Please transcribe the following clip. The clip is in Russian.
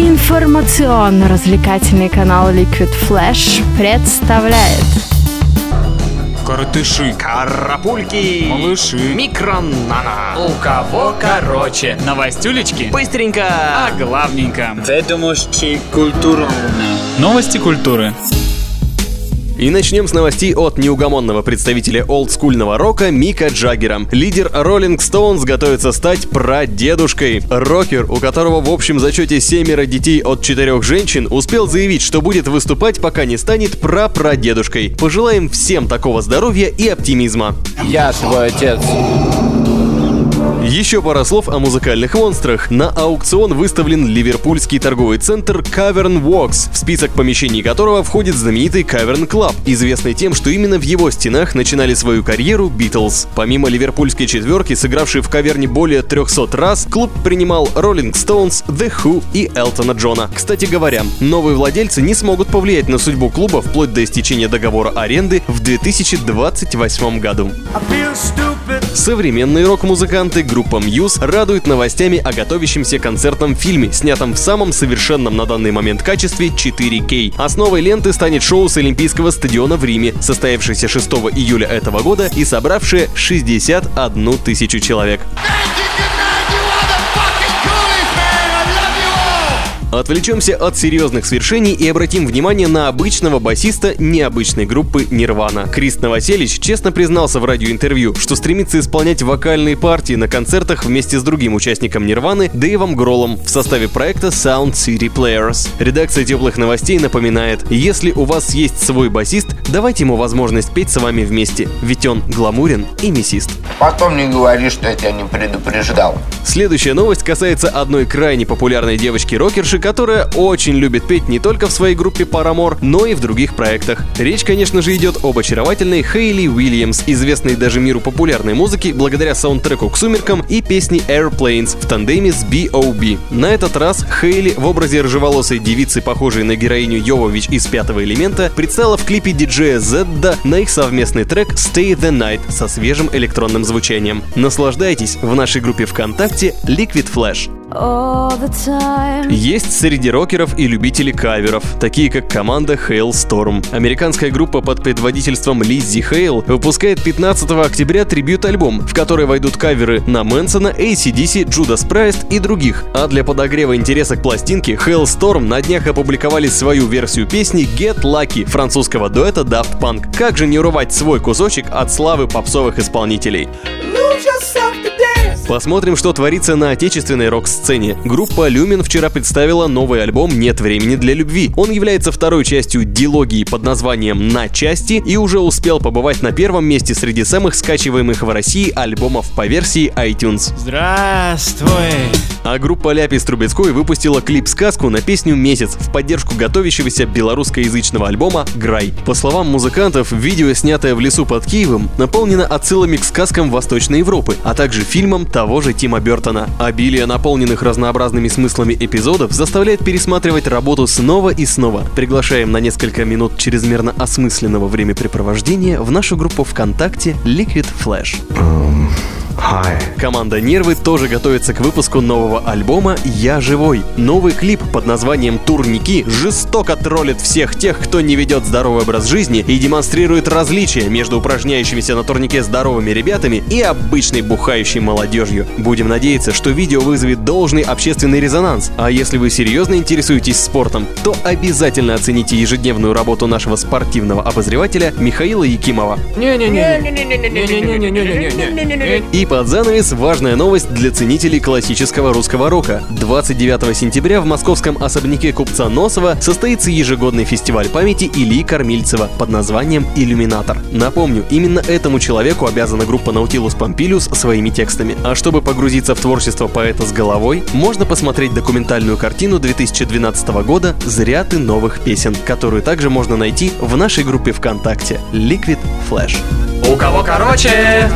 Информационно-развлекательный канал Liquid Flash представляет Коротыши, Карапульки, малыши, микронана. у кого короче, новостюлечки, Быстренько. а главненько. Ведомости культурно. Новости культуры. И начнем с новостей от неугомонного представителя олдскульного рока Мика Джаггера. Лидер Rolling Stones готовится стать прадедушкой. Рокер, у которого в общем зачете семеро детей от четырех женщин, успел заявить, что будет выступать, пока не станет прапрадедушкой. Пожелаем всем такого здоровья и оптимизма. Я твой отец. Еще пара слов о музыкальных монстрах. На аукцион выставлен ливерпульский торговый центр Cavern Walks, в список помещений которого входит знаменитый Cavern Club, известный тем, что именно в его стенах начинали свою карьеру Битлз. Помимо ливерпульской четверки, сыгравшей в каверне более 300 раз, клуб принимал Rolling Stones, The Who и Элтона Джона. Кстати говоря, новые владельцы не смогут повлиять на судьбу клуба вплоть до истечения договора аренды в 2028 году. Современные рок-музыканты группа Muse радуют новостями о готовящемся концертном фильме, снятом в самом совершенном на данный момент качестве 4K. Основой ленты станет шоу с Олимпийского стадиона в Риме, состоявшееся 6 июля этого года и собравшее 61 тысячу человек. Отвлечемся от серьезных свершений и обратим внимание на обычного басиста необычной группы Нирвана. Крис Новоселич честно признался в радиоинтервью, что стремится исполнять вокальные партии на концертах вместе с другим участником Нирваны Дэйвом Гроллом в составе проекта Sound City Players. Редакция теплых новостей напоминает, если у вас есть свой басист, давайте ему возможность петь с вами вместе, ведь он гламурен и мясист. Потом не говори, что я тебя не предупреждал. Следующая новость касается одной крайне популярной девочки-рокерши, которая очень любит петь не только в своей группе Paramore, но и в других проектах. Речь, конечно же, идет об очаровательной Хейли Уильямс, известной даже миру популярной музыки благодаря саундтреку к «Сумеркам» и песне Airplanes в тандеме с B.O.B. На этот раз Хейли в образе рыжеволосой девицы, похожей на героиню Йовович из «Пятого элемента», предстала в клипе диджея Зедда на их совместный трек Stay the Night со свежим электронным звучанием. Наслаждайтесь в нашей группе ВКонтакте Liquid Flash. Есть среди рокеров и любителей каверов, такие как команда Hailstorm. Американская группа под предводительством Лиззи Хейл выпускает 15 октября трибют-альбом, в который войдут каверы на Мэнсона, ACDC, Judas Priest и других. А для подогрева интереса к пластинке Hailstorm на днях опубликовали свою версию песни Get Lucky французского дуэта Daft Punk. Как же не урвать свой кусочек от славы попсовых исполнителей? Посмотрим, что творится на отечественной рок-сцене. Группа Люмен вчера представила новый альбом «Нет времени для любви». Он является второй частью дилогии под названием «На части» и уже успел побывать на первом месте среди самых скачиваемых в России альбомов по версии iTunes. Здравствуй. А группа Ляпис Трубецкой выпустила клип-сказку на песню «Месяц» в поддержку готовящегося белорусскоязычного альбома «Грай». По словам музыкантов, видео, снятое в лесу под Киевом, наполнено отсылами к сказкам Восточной Европы, а также фильмам того же Тима Бертона. Обилие наполненных разнообразными смыслами эпизодов заставляет пересматривать работу снова и снова. Приглашаем на несколько минут чрезмерно осмысленного времяпрепровождения в нашу группу ВКонтакте Liquid Flash. Команда Нервы тоже готовится к выпуску нового альбома «Я живой». Новый клип под названием «Турники» жестоко троллит всех тех, кто не ведет здоровый образ жизни и демонстрирует различия между упражняющимися на турнике здоровыми ребятами и обычной бухающей молодежью. Будем надеяться, что видео вызовет должный общественный резонанс. А если вы серьезно интересуетесь спортом, то обязательно оцените ежедневную работу нашего спортивного обозревателя Михаила Якимова. И под занавес важная новость для ценителей классического русского рока. 29 сентября в московском особняке купца Носова состоится ежегодный фестиваль памяти Ильи Кормильцева под названием «Иллюминатор». Напомню, именно этому человеку обязана группа Наутилус Помпилиус своими текстами. А чтобы погрузиться в творчество поэта с головой, можно посмотреть документальную картину 2012 года «Зря ты новых песен», которую также можно найти в нашей группе ВКонтакте Liquid Flash. У кого короче,